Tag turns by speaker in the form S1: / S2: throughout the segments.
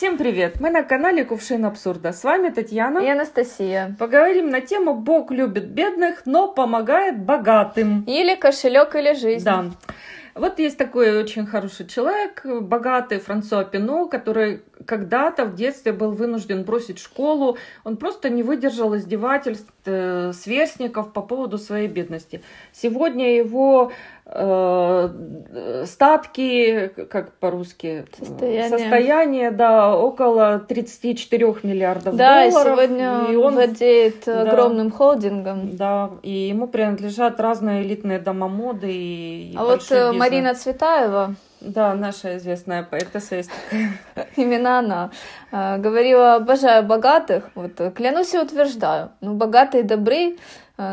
S1: Всем привет! Мы на канале Кувшин Абсурда. С вами Татьяна
S2: и Анастасия.
S1: Поговорим на тему «Бог любит бедных, но помогает богатым».
S2: Или кошелек или жизнь.
S1: Да. Вот есть такой очень хороший человек, богатый Франсуа Пино, который когда-то в детстве был вынужден бросить школу. Он просто не выдержал издевательств э, сверстников по поводу своей бедности. Сегодня его э, статки, как по-русски,
S2: состояние.
S1: состояние, да, около 34 миллиардов
S2: да,
S1: долларов.
S2: Да, сегодня и он владеет да, огромным холдингом.
S1: Да, и ему принадлежат разные элитные дома моды. И, и
S2: а вот
S1: бизнес.
S2: Марина Цветаева,
S1: да, наша известная поэтесса есть такая.
S2: Именно она. А, говорила, обожаю богатых. Вот, клянусь и утверждаю. Ну, богатые добры,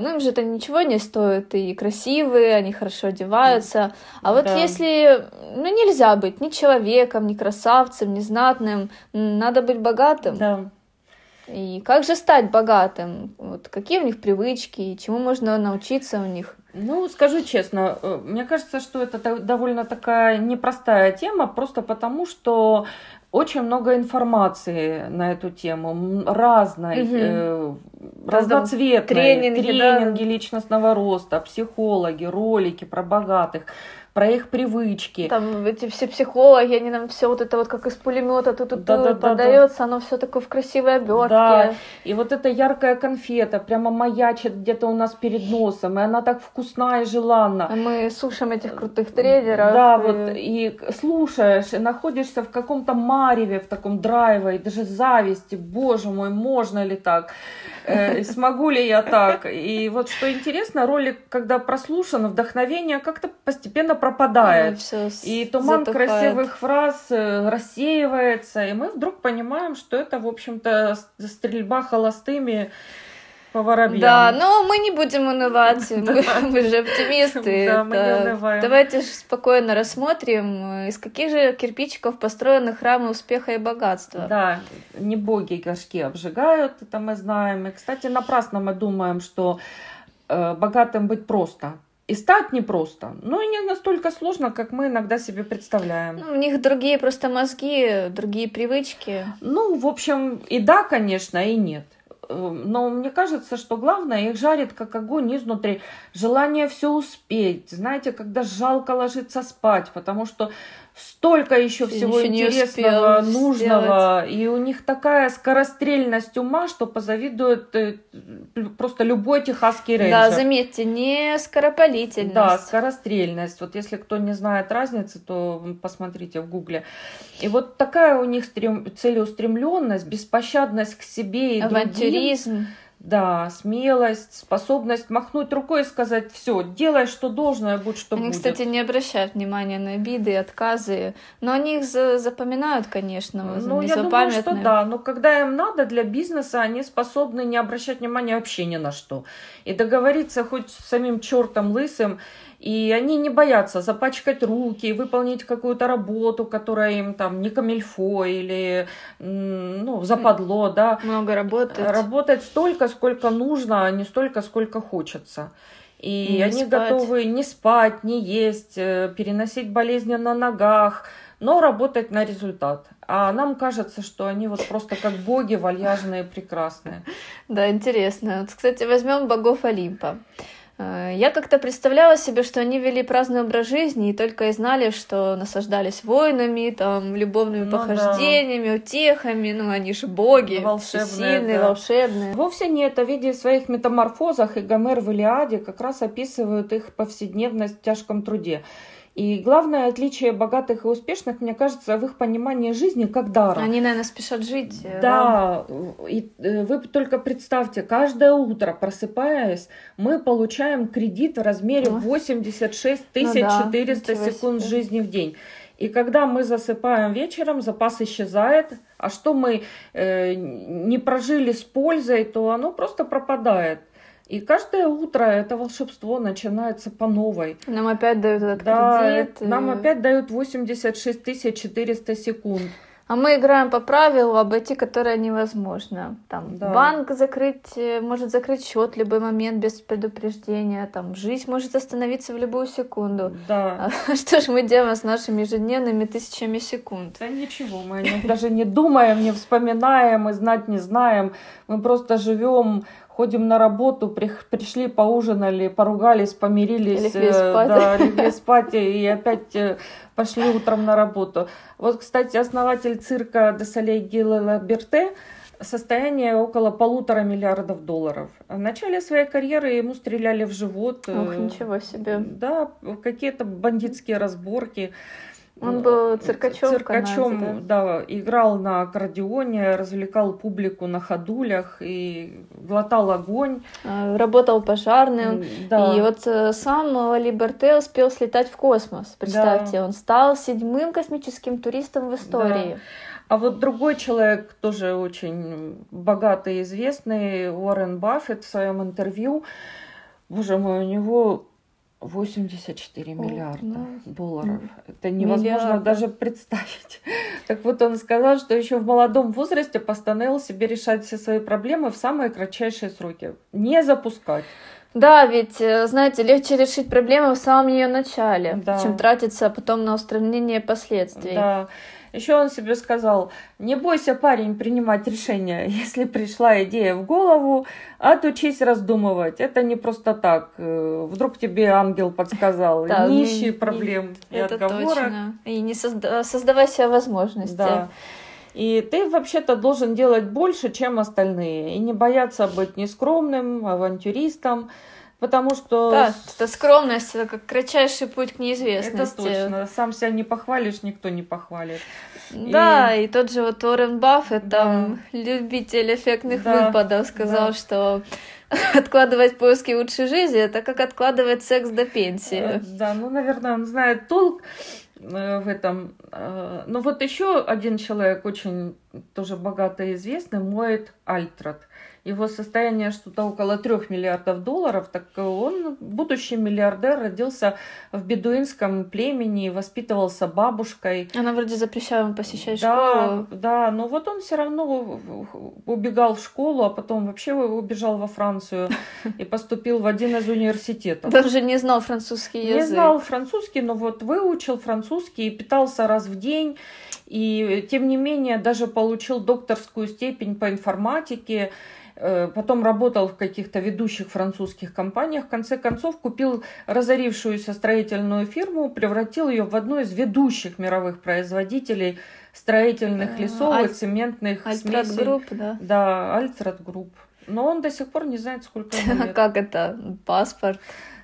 S2: ну, им же это ничего не стоит. И красивые, они хорошо одеваются. А вот да. если... Ну, нельзя быть ни человеком, ни красавцем, ни знатным. Надо быть богатым.
S1: Да.
S2: И как же стать богатым? Вот какие у них привычки, чему можно научиться у них?
S1: Ну, скажу честно, э, мне кажется, что это довольно такая непростая тема, просто потому что очень много информации на эту тему, разной, угу. э, разноцветной, тренинги, тренинги да. личностного роста, психологи, ролики про богатых про их привычки.
S2: Там эти все психологи, они нам все вот это вот как из пулемета тут тут да, да, оно все такое в красивой обертке.
S1: Да, и вот эта яркая конфета прямо маячит где-то у нас перед носом, и она так вкусна и желанна.
S2: А мы слушаем этих крутых тренеров.
S1: Да, и... вот, и слушаешь, и находишься в каком-то мареве, в таком драйве, и даже зависти, боже мой, можно ли так? Э, смогу ли я так? И вот что интересно, ролик, когда прослушан, вдохновение как-то постепенно пропадает.
S2: Все
S1: и туман затухает. красивых фраз э, рассеивается, и мы вдруг понимаем, что это, в общем-то, стрельба холостыми по воробьям.
S2: Да, но мы не будем унывать, мы, же оптимисты.
S1: Да, мы не унываем.
S2: Давайте спокойно рассмотрим, из каких же кирпичиков построены храмы успеха и богатства.
S1: Да, не боги горшки обжигают, это мы знаем. И, кстати, напрасно мы думаем, что э, богатым быть просто. И стать непросто, но и не настолько сложно, как мы иногда себе представляем.
S2: Ну, у них другие просто мозги, другие привычки.
S1: Ну, в общем, и да, конечно, и нет. Эм, но мне кажется, что главное, их жарит как огонь изнутри. Желание все успеть. Знаете, когда жалко ложиться спать, потому что столько еще всего еще интересного, нужного. Сделать. И у них такая скорострельность ума, что позавидует э, просто любой техасский рейнджер.
S2: Да, заметьте, не скоропалительность.
S1: Да, скорострельность. Вот если кто не знает разницы, то посмотрите в гугле. И вот такая у них стрем... целеустремленность, беспощадность к себе и
S2: Авантюризм.
S1: другим да, смелость, способность махнуть рукой и сказать, все, делай, что должно, и будь что
S2: они,
S1: будет.
S2: кстати, не обращают внимания на обиды, отказы, но они их за запоминают, конечно,
S1: Ну, я думаю, что да, но когда им надо для бизнеса, они способны не обращать внимания вообще ни на что. И договориться хоть с самим чертом лысым, и они не боятся запачкать руки, выполнить какую-то работу, которая им там не камильфо или ну, западло, да.
S2: Много работать.
S1: Работать столько, сколько нужно, а не столько, сколько хочется. И не они спать. готовы не спать, не есть, э, переносить болезни на ногах, но работать на результат. А нам кажется, что они вот просто как боги, вальяжные, прекрасные.
S2: Да, интересно. Вот, кстати, возьмем богов Олимпа. Э, я как-то представляла себе, что они вели праздный образ жизни и только и знали, что наслаждались войнами, там, любовными ну, похождениями, да. утехами, ну, они же боги, волшебные, сильные, да. волшебные.
S1: Вовсе нет, а в виде своих метаморфозах и Гомер в Илиаде как раз описывают их повседневность в тяжком труде. И главное отличие богатых и успешных, мне кажется, в их понимании жизни как дара.
S2: Они, наверное, спешат жить.
S1: Э, да, да. И э, вы только представьте, каждое утро, просыпаясь, мы получаем кредит в размере 86 400 ну, да. секунд себе. жизни в день. И когда мы засыпаем вечером, запас исчезает, а что мы э, не прожили с пользой, то оно просто пропадает. И каждое утро это волшебство начинается по новой.
S2: Нам опять дают этот да, кредит.
S1: Нам опять дают 86 400 секунд.
S2: А мы играем по правилу, обойти которое невозможно. Там да. банк закрыть, э, может закрыть счет в любой момент без предупреждения. Там жизнь может остановиться в любую секунду.
S1: Да.
S2: А что же мы делаем с нашими ежедневными тысячами секунд?
S1: Да ничего, мы даже не думаем, не вспоминаем и знать не знаем. Мы просто живем ходим на работу, при, пришли, поужинали, поругались, помирились,
S2: легли э, спать.
S1: да, легли спать и опять э, пошли утром на работу. Вот, кстати, основатель цирка Десалей Гилла Берте состояние около полутора миллиардов долларов. В начале своей карьеры ему стреляли в живот.
S2: Ох, ничего себе.
S1: Да, какие-то бандитские разборки.
S2: Он был циркачом.
S1: Циркачом, Канаде, да? да, играл на аккордеоне, развлекал публику на ходулях и глотал огонь.
S2: А, работал пожарным. Да. И вот э, сам Либерте успел слетать в космос. Представьте, да. он стал седьмым космическим туристом в истории. Да.
S1: А вот другой человек, тоже очень богатый и известный, Уоррен Баффет в своем интервью, боже мой, у него 84 миллиарда ну, долларов. Это невозможно миллиарда. даже представить. Так вот, он сказал, что еще в молодом возрасте постановил себе решать все свои проблемы в самые кратчайшие сроки. Не запускать.
S2: Да, ведь, э, знаете, легче решить проблему в самом ее начале, да. чем тратиться потом на устранение последствий.
S1: Да. Еще он себе сказал, не бойся, парень, принимать решения. Если пришла идея в голову, отучись раздумывать. Это не просто так. Э, вдруг тебе ангел подсказал. Да, не ищи проблем и это отговорок. Точно.
S2: И не созда- создавай себе возможности.
S1: Да. И ты вообще-то должен делать больше, чем остальные. И не бояться быть нескромным, авантюристом. Потому что...
S2: Да, это скромность, это как кратчайший путь к неизвестности.
S1: Это точно. Сам себя не похвалишь, никто не похвалит.
S2: Да, и, и тот же вот Уоррен Баффет, да. там, любитель эффектных да. выпадов, сказал, да. что откладывать поиски лучшей жизни это как откладывать секс до пенсии. Э,
S1: да, ну, наверное, он знает толк э, в этом. Э, но вот еще один человек, очень тоже богатый и известный, Моет Альтрат его состояние что-то около трех миллиардов долларов, так он, будущий миллиардер, родился в бедуинском племени, воспитывался бабушкой.
S2: Она вроде запрещала ему посещать
S1: да,
S2: школу.
S1: Да, но вот он все равно убегал в школу, а потом вообще убежал во Францию и поступил в один из университетов.
S2: Даже не знал французский язык.
S1: Не знал французский, но вот выучил французский и питался раз в день. И тем не менее даже получил докторскую степень по информатике. Э, потом работал в каких-то ведущих французских компаниях, в конце концов купил разорившуюся строительную фирму, превратил ее в одну из ведущих мировых производителей строительных э, лесов Аль... и цементных
S2: Altrad
S1: смесей.
S2: Group, да?
S1: Да, Altrad Group. Но он до сих пор не знает, сколько ему лет.
S2: Как это? Паспорт?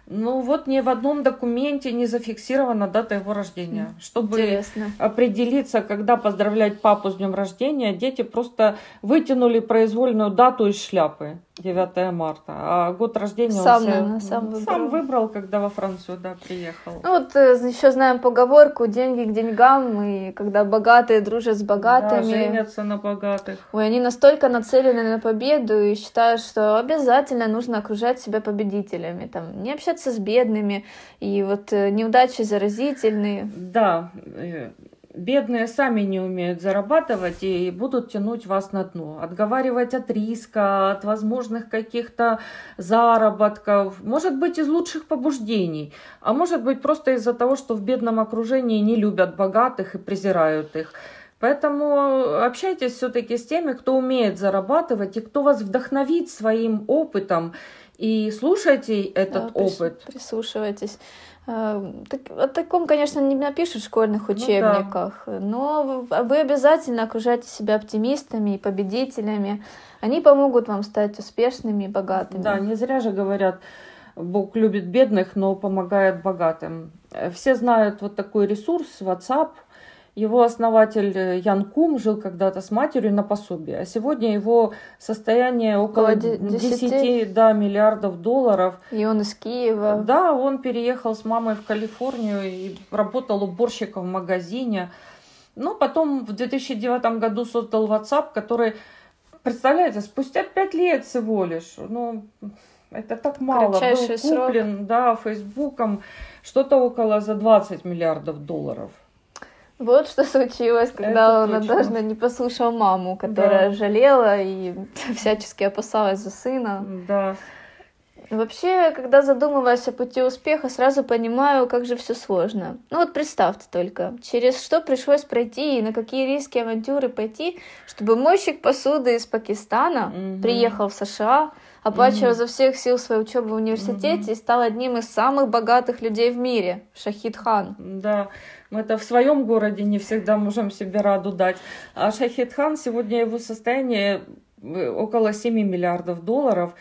S1: Ну вот ни в одном документе не зафиксирована дата его рождения. Чтобы Интересно. определиться, когда поздравлять папу с днем рождения, дети просто вытянули произвольную дату из шляпы. 9 марта, а год рождения
S2: сам,
S1: он
S2: наверное, сам выбрал.
S1: сам выбрал, когда во Францию да, приехал.
S2: Ну вот э, еще знаем поговорку «деньги к деньгам», и когда богатые дружат с богатыми. Да,
S1: женятся на богатых.
S2: Ой, они настолько нацелены на победу и считают, что обязательно нужно окружать себя победителями, там, не общаться с бедными, и вот э, неудачи заразительные.
S1: Да, э, бедные сами не умеют зарабатывать и будут тянуть вас на дно. Отговаривать от риска, от возможных каких-то заработков. Может быть, из лучших побуждений. А может быть, просто из-за того, что в бедном окружении не любят богатых и презирают их. Поэтому общайтесь все-таки с теми, кто умеет зарабатывать и кто вас вдохновит своим опытом. И слушайте этот да, опыт.
S2: Прислушивайтесь. Э, о таком, конечно, не напишут в школьных учебниках, ну, да. но вы обязательно окружайте себя оптимистами и победителями. Они помогут вам стать успешными и богатыми.
S1: Да, не зря же говорят, Бог любит бедных, но помогает богатым. Все знают вот такой ресурс WhatsApp – его основатель э, Ян Кум жил когда-то с матерью на пособие, а сегодня его состояние около 10, 10 да, миллиардов долларов.
S2: И он из Киева.
S1: Да, он переехал с мамой в Калифорнию и работал уборщиком в магазине. Но потом в 2009 году создал WhatsApp, который, представляете, спустя 5 лет всего лишь, ну, это так мало, был куплен, срок. да, Фейсбуком, что-то около за 20 миллиардов долларов.
S2: Вот что случилось, когда он точно. не послушал маму, которая да. жалела и всячески опасалась за сына.
S1: Да.
S2: Вообще, когда задумываюсь о пути успеха, сразу понимаю, как же все сложно. Ну вот представьте только, через что пришлось пройти и на какие риски авантюры пойти, чтобы мойщик посуды из Пакистана угу. приехал в США, оплачивал угу. за всех сил свою учебу в университете угу. и стал одним из самых богатых людей в мире, Шахид Хан.
S1: Да, мы это в своем городе не всегда можем себе раду дать. А Шахид Хан сегодня его состояние э, около 7 миллиардов долларов.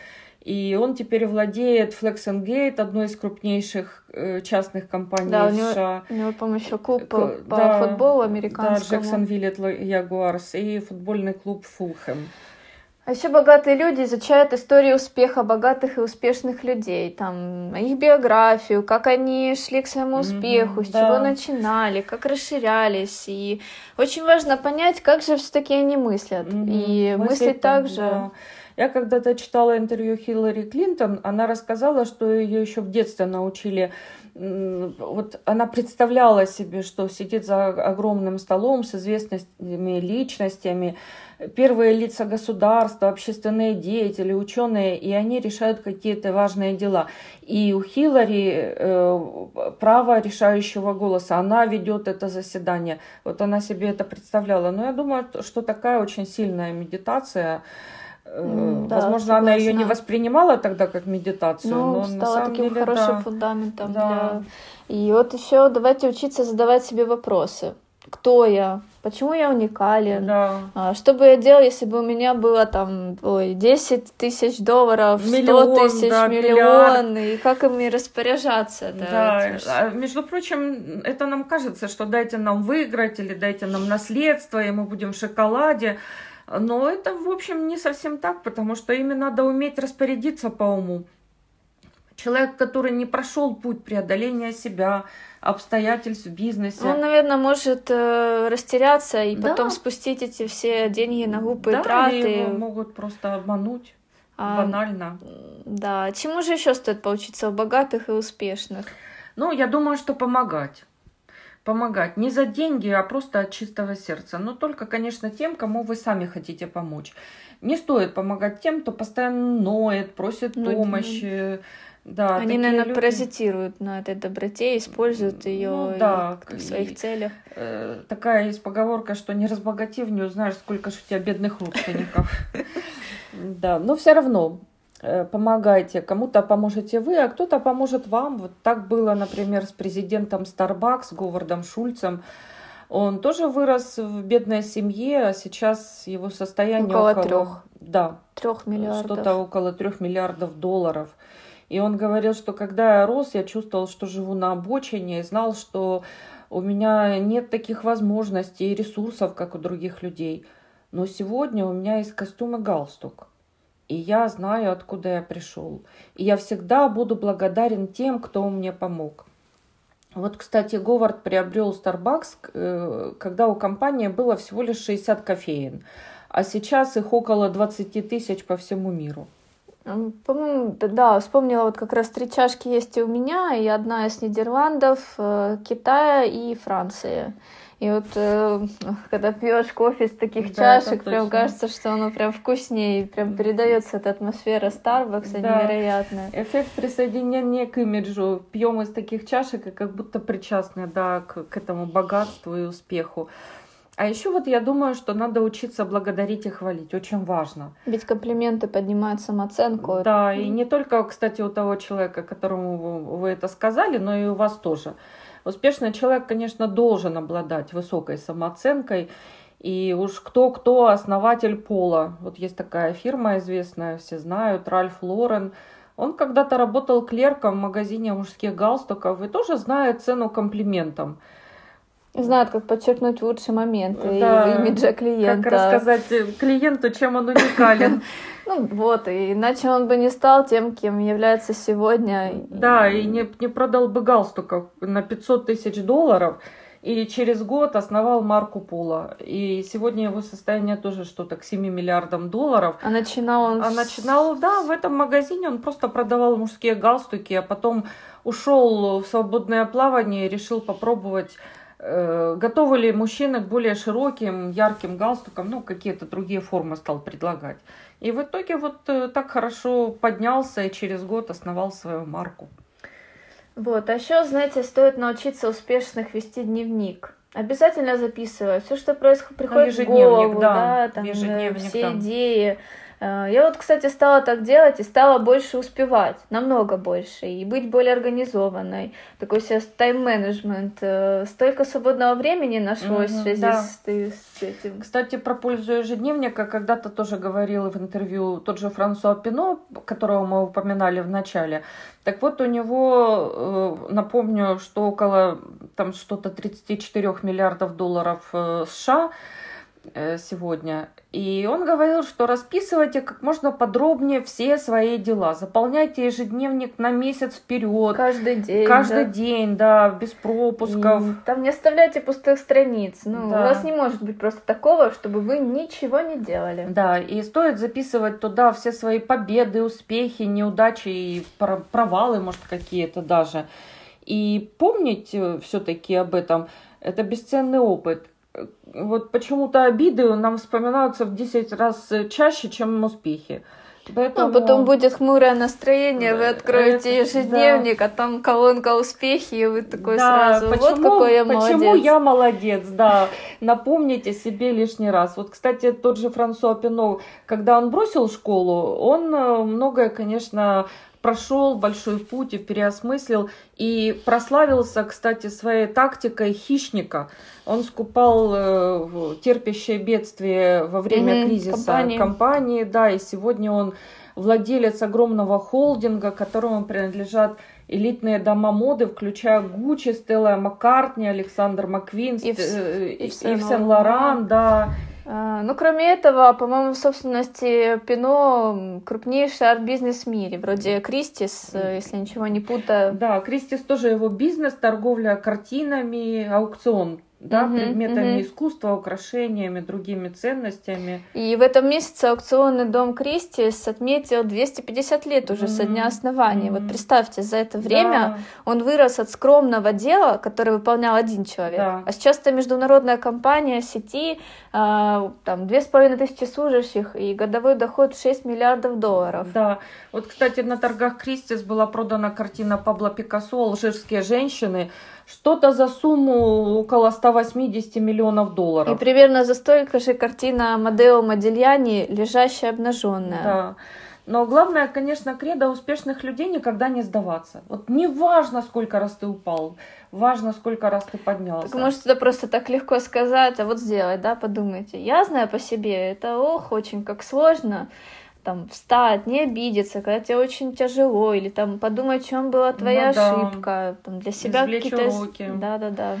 S1: И он теперь владеет Flex Gate, одной из крупнейших э, частных компаний
S2: да,
S1: в
S2: США. У него, по помощью клуб по, по да, футболу американскому.
S1: Да, Джексонвилл Ягуарс и футбольный клуб Фулхэм.
S2: А еще богатые люди изучают историю успеха богатых и успешных людей, там их биографию, как они шли к своему успеху, mm-hmm, с да. чего начинали, как расширялись. И очень важно понять, как же все-таки они мыслят. Mm-hmm, и мыслить, мыслить так же. Да.
S1: Я когда-то читала интервью Хиллари Клинтон, она рассказала, что ее еще в детстве научили вот она представляла себе, что сидит за огромным столом с известными личностями, первые лица государства, общественные деятели, ученые, и они решают какие-то важные дела. И у Хиллари э, право решающего голоса, она ведет это заседание. Вот она себе это представляла. Но я думаю, что такая очень сильная медитация, Э, да, Возможно, согласна. она ее не воспринимала тогда как медитацию, ну, но
S2: стала
S1: на самом
S2: таким
S1: деле,
S2: хорошим
S1: да.
S2: фундаментом да. для. И вот еще давайте учиться задавать себе вопросы. Кто я? Почему я уникален?
S1: Да.
S2: А, что бы я делал, если бы у меня было там ой, 10 тысяч долларов, миллион, 100 тысяч, да, миллион, и как ими распоряжаться?
S1: Да, да. А, между прочим, это нам кажется, что дайте нам выиграть или дайте нам наследство, и мы будем в шоколаде. Но это, в общем, не совсем так, потому что ими надо уметь распорядиться по уму. Человек, который не прошел путь преодоления себя, обстоятельств в бизнесе.
S2: Он, наверное, может э, растеряться и да. потом спустить эти все деньги на глупые
S1: да,
S2: траты.
S1: Его могут просто обмануть. А, банально.
S2: Да. Чему же еще стоит поучиться у богатых и успешных?
S1: Ну, я думаю, что помогать помогать не за деньги, а просто от чистого сердца. Но только, конечно, тем, кому вы сами хотите помочь. Не стоит помогать тем, кто постоянно ноет, просит ну, помощи. Да,
S2: Они, наверное, люди... паразитируют на этой доброте, используют ее ну, да, в своих и, целях.
S1: Э, такая есть поговорка, что не разбогатев, не узнаешь, сколько же у тебя бедных родственников. Да, но все равно Э, помогайте, кому-то поможете вы, а кто-то поможет вам. Вот так было, например, с президентом Starbucks, Говардом Шульцем. Он тоже вырос в бедной семье, а сейчас его состояние
S2: около, около трех.
S1: Да.
S2: Трех миллиардов.
S1: Что-то около трех миллиардов долларов. И он говорил, что когда я рос, я чувствовал, что живу на обочине, и знал, что у меня нет таких возможностей и ресурсов, как у других людей. Но сегодня у меня есть костюм и галстук и я знаю, откуда я пришел. И я всегда буду благодарен тем, кто мне помог. Вот, кстати, Говард приобрел Starbucks, э, когда у компании было всего лишь 60 кофеин, а сейчас их около 20 тысяч по всему миру.
S2: По-моему, да, вспомнила, вот как раз три чашки есть и у меня, и одна из Нидерландов, э, Китая и Франции. И вот э, когда пьешь кофе из таких да, чашек, прям кажется, что оно прям вкуснее, прям передается эта атмосфера Starbucks да. невероятная.
S1: Эффект присоединения к имиджу. Пьем из таких чашек и как будто причастны да, к, к этому богатству и успеху. А еще вот я думаю, что надо учиться благодарить и хвалить. Очень важно.
S2: Ведь комплименты поднимают самооценку.
S1: Да, и не только, кстати, у того человека, которому вы это сказали, но и у вас тоже. Успешный человек, конечно, должен обладать высокой самооценкой. И уж кто-кто основатель Пола. Вот есть такая фирма известная, все знают, Ральф Лорен. Он когда-то работал клерком в магазине мужских галстуков и тоже знает цену комплиментам.
S2: Знает, как подчеркнуть лучшие моменты да, имиджа клиента.
S1: Как рассказать клиенту, чем он уникален.
S2: Ну вот, и иначе он бы не стал тем, кем является сегодня.
S1: Да, и не, не продал бы галстуков на 500 тысяч долларов, и через год основал марку Пола. И сегодня его состояние тоже что-то к 7 миллиардам долларов.
S2: А начинал он...
S1: А начинал, да, в этом магазине он просто продавал мужские галстуки, а потом ушел в свободное плавание и решил попробовать готовы ли мужчины к более широким, ярким галстукам, ну, какие-то другие формы стал предлагать. И в итоге вот э, так хорошо поднялся и через год основал свою марку.
S2: Вот, а еще, знаете, стоит научиться успешных вести дневник. Обязательно записывать все, что происходит, приходит в голову, да, да там, э, все там. идеи. Э, я вот, кстати, стала так делать и стала больше успевать, намного больше, и быть более организованной. Такой сейчас тайм-менеджмент. Э, столько свободного времени нашлось mm-hmm, в связи да. с, с этим.
S1: Кстати, про пользу ежедневника когда-то тоже говорил в интервью тот же Франсуа Пино, которого мы упоминали в начале. Так вот, у него, э, напомню, что около там что-то 34 миллиардов долларов США сегодня. И он говорил, что расписывайте как можно подробнее все свои дела. Заполняйте ежедневник на месяц вперед.
S2: Каждый день.
S1: Каждый да. день, да, без пропусков. И
S2: там не оставляйте пустых страниц. Ну, да. у вас не может быть просто такого, чтобы вы ничего не делали.
S1: Да, и стоит записывать туда все свои победы, успехи, неудачи и провалы, может, какие-то даже. И помнить э, все-таки об этом, это бесценный опыт вот почему-то обиды нам вспоминаются в 10 раз чаще, чем успехи.
S2: Поэтому... Ну, потом будет хмурое настроение, вы откроете это, ежедневник, да. а там колонка успехи, и вы такой да, сразу, почему, вот какой я молодец.
S1: Почему я молодец, да. Напомните себе лишний раз. Вот, кстати, тот же Франсуа Пино, когда он бросил школу, он э, многое, конечно, прошел большой путь и переосмыслил, и прославился, кстати, своей тактикой хищника. Он скупал э, терпящее бедствие во время mm-hmm, кризиса компании. компании, да, и сегодня он владелец огромного холдинга, которому принадлежат элитные дома моды, включая Гуччи, Стелла Маккартни, Александр Маквин, Ив, Ив Сен-Лоран, да,
S2: а, ну, кроме этого, по-моему, в собственности Пино крупнейший арт-бизнес в мире, вроде Кристис, э, если ничего не путаю.
S1: Да, Кристис тоже его бизнес, торговля картинами, аукцион да, угу, предметами угу. искусства, украшениями, другими ценностями.
S2: И в этом месяце аукционный дом Кристис отметил 250 лет уже угу. со дня основания. Угу. Вот представьте, за это время да. он вырос от скромного дела, которое выполнял один человек. Да. А сейчас это международная компания сети, а, там две с половиной тысячи служащих и годовой доход в 6 миллиардов долларов.
S1: Да. Вот, кстати, на торгах Кристис была продана картина Пабло Пикассо «Алжирские женщины», что-то за сумму около 180 миллионов долларов.
S2: И примерно за столько же картина Мадео Модильяни «Лежащая обнаженная».
S1: Да. Но главное, конечно, кредо успешных людей никогда не сдаваться. Вот не важно, сколько раз ты упал, важно, сколько раз ты поднялся.
S2: Так может, это просто так легко сказать, а вот сделать, да, подумайте. Я знаю по себе, это ох, очень как сложно там встать, не обидеться, когда тебе очень тяжело, или там подумать, в чем была твоя ну, да. ошибка, там для себя какие-то...
S1: уроки.
S2: Да, да, да.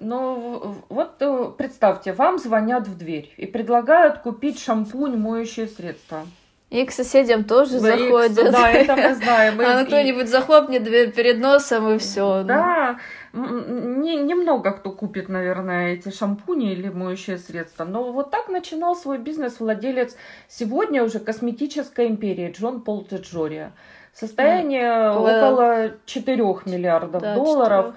S1: Ну, вот э, представьте, вам звонят в дверь и предлагают купить шампунь, моющее средство.
S2: И к соседям тоже да, заходят.
S1: да, это мы знаем.
S2: А кто-нибудь захлопнет дверь перед носом и все.
S1: Ну. Не, немного кто купит, наверное, эти шампуни или моющие средства. Но вот так начинал свой бизнес владелец сегодня уже косметической империи Джон Пол Теджория. Состояние mm. около 4 миллиардов да, долларов. 4.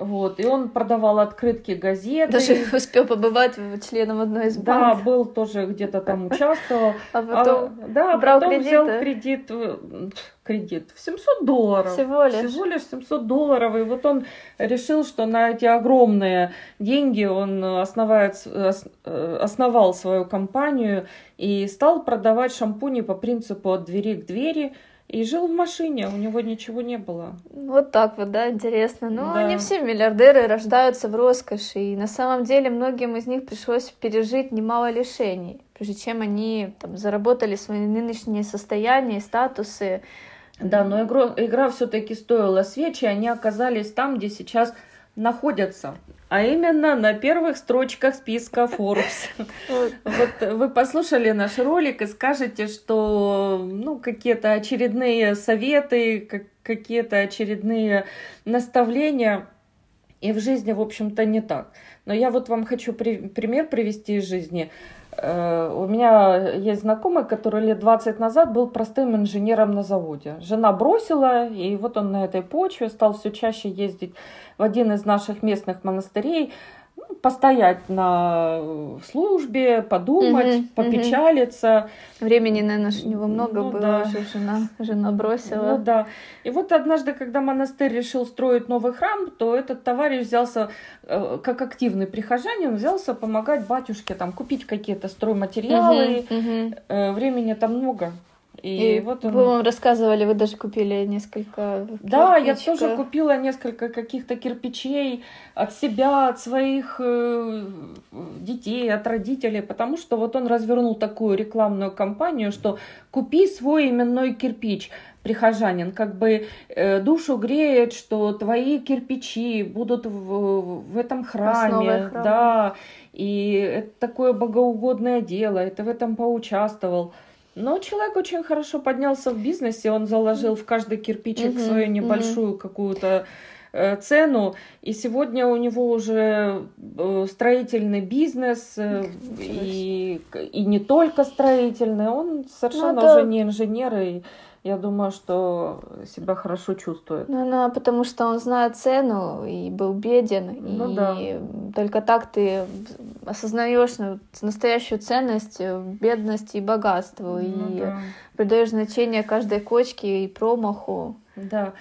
S1: Вот, и он продавал открытки газеты.
S2: Даже успел побывать членом одной из
S1: банк. Да, был тоже где-то там участвовал.
S2: А потом
S1: а, да, брал потом кредит, взял кредит, э, кредит в 700 долларов.
S2: Всего лишь.
S1: Всего лишь 700 долларов. И вот он решил, что на эти огромные деньги он основает, э, основал свою компанию и стал продавать шампуни по принципу от двери к двери – и жил в машине, у него ничего не было.
S2: Вот так вот, да, интересно. Ну, да. не все миллиардеры рождаются в роскоши, и на самом деле многим из них пришлось пережить немало лишений, прежде чем они там, заработали свои нынешние состояния, статусы.
S1: Да, но игра, игра все-таки стоила свечи, они оказались там, где сейчас находятся а именно на первых строчках списка Forbes. Вот вы послушали наш ролик и скажете, что ну, какие-то очередные советы, какие-то очередные наставления, и в жизни, в общем-то, не так. Но я вот вам хочу при, пример привести из жизни. Э, у меня есть знакомый, который лет 20 назад был простым инженером на заводе. Жена бросила, и вот он на этой почве стал все чаще ездить в один из наших местных монастырей, постоять на службе, подумать, угу, попечалиться.
S2: Угу. Времени, наверное, у него много ну, было, да. что жена, жена бросила.
S1: Ну да. И вот однажды, когда монастырь решил строить новый храм, то этот товарищ взялся, э, как активный прихожанин, взялся помогать батюшке там купить какие-то стройматериалы. Угу, угу. Времени там много.
S2: И, и вот он... вы вам рассказывали, вы даже купили несколько
S1: Да, я тоже купила несколько каких-то кирпичей от себя, от своих э, детей, от родителей, потому что вот он развернул такую рекламную кампанию, что купи свой именной кирпич прихожанин, как бы э, душу греет, что твои кирпичи будут в, в этом храме, да, и это такое богоугодное дело, это в этом поучаствовал. Но человек очень хорошо поднялся в бизнесе, он заложил в каждый кирпичик угу, свою небольшую угу. какую-то э, цену, и сегодня у него уже э, строительный бизнес, э, и, и не только строительный, он совершенно ну, это... уже не инженер, и я думаю, что себя хорошо чувствует.
S2: Ну, ну, потому что он знает цену и был беден, ну, и да. только так ты осознаешь настоящую ценность бедности и богатству, ну, и да. придаешь значение каждой кочке и промаху.
S1: Да.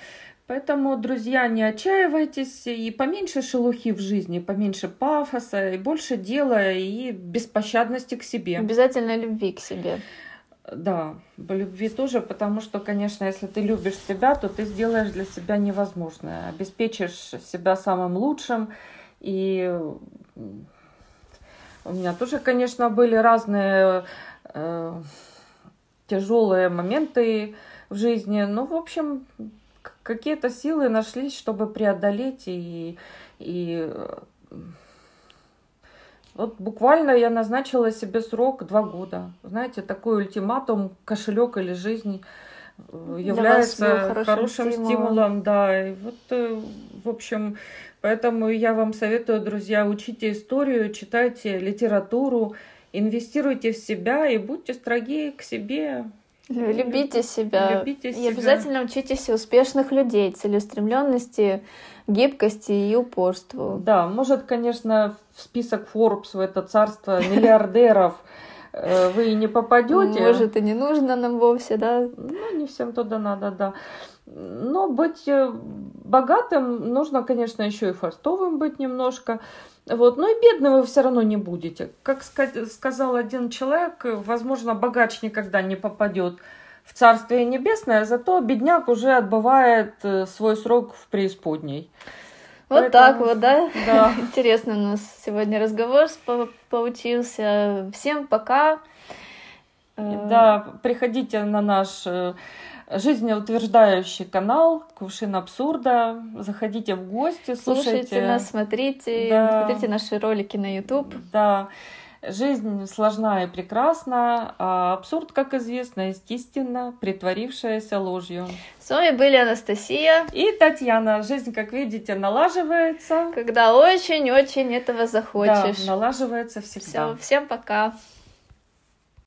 S1: Поэтому, друзья, не отчаивайтесь, и поменьше шелухи в жизни, поменьше пафоса, и больше дела, и беспощадности к себе.
S2: Обязательно любви к себе.
S1: Да, по любви тоже, потому что, конечно, если ты любишь себя, то ты сделаешь для себя невозможное. Обеспечишь себя самым лучшим. И у меня тоже, конечно, были разные э, тяжелые моменты в жизни. Но, в общем, какие-то силы нашлись, чтобы преодолеть и, и вот буквально я назначила себе срок два года. Знаете, такой ультиматум, кошелек или жизнь э, является хорошим, хорошим стимулом. стимулом, да. И вот, э, в общем, поэтому я вам советую, друзья, учите историю, читайте литературу, инвестируйте в себя и будьте строги к себе.
S2: Любите себя. Любите себя. И обязательно учитесь успешных людей, целеустремленности, гибкости и упорству.
S1: Да, может, конечно, в список Forbes, в это царство миллиардеров э, вы не попадете.
S2: Может, и не нужно нам вовсе, да?
S1: Ну, не всем туда надо, да. Но быть э, богатым нужно, конечно, еще и фартовым быть немножко. Вот. Но и бедным вы все равно не будете. Как сказал один человек, возможно, богач никогда не попадет в Царствие Небесное, зато бедняк уже отбывает э, свой срок в преисподней.
S2: Вот Поэтому... так вот, да? Да. Интересно у нас сегодня разговор получился. Всем пока.
S1: Да, приходите на наш э, жизнеутверждающий канал Кувшин абсурда. Заходите в гости, слушайте. Слушайте
S2: нас, смотрите, да. смотрите наши ролики на YouTube.
S1: Да. Жизнь сложна и прекрасна, а абсурд, как известно, естественно, притворившаяся ложью.
S2: С вами были Анастасия
S1: и Татьяна. Жизнь, как видите, налаживается.
S2: Когда очень-очень этого захочешь.
S1: Да, налаживается всегда.
S2: Все, всем пока.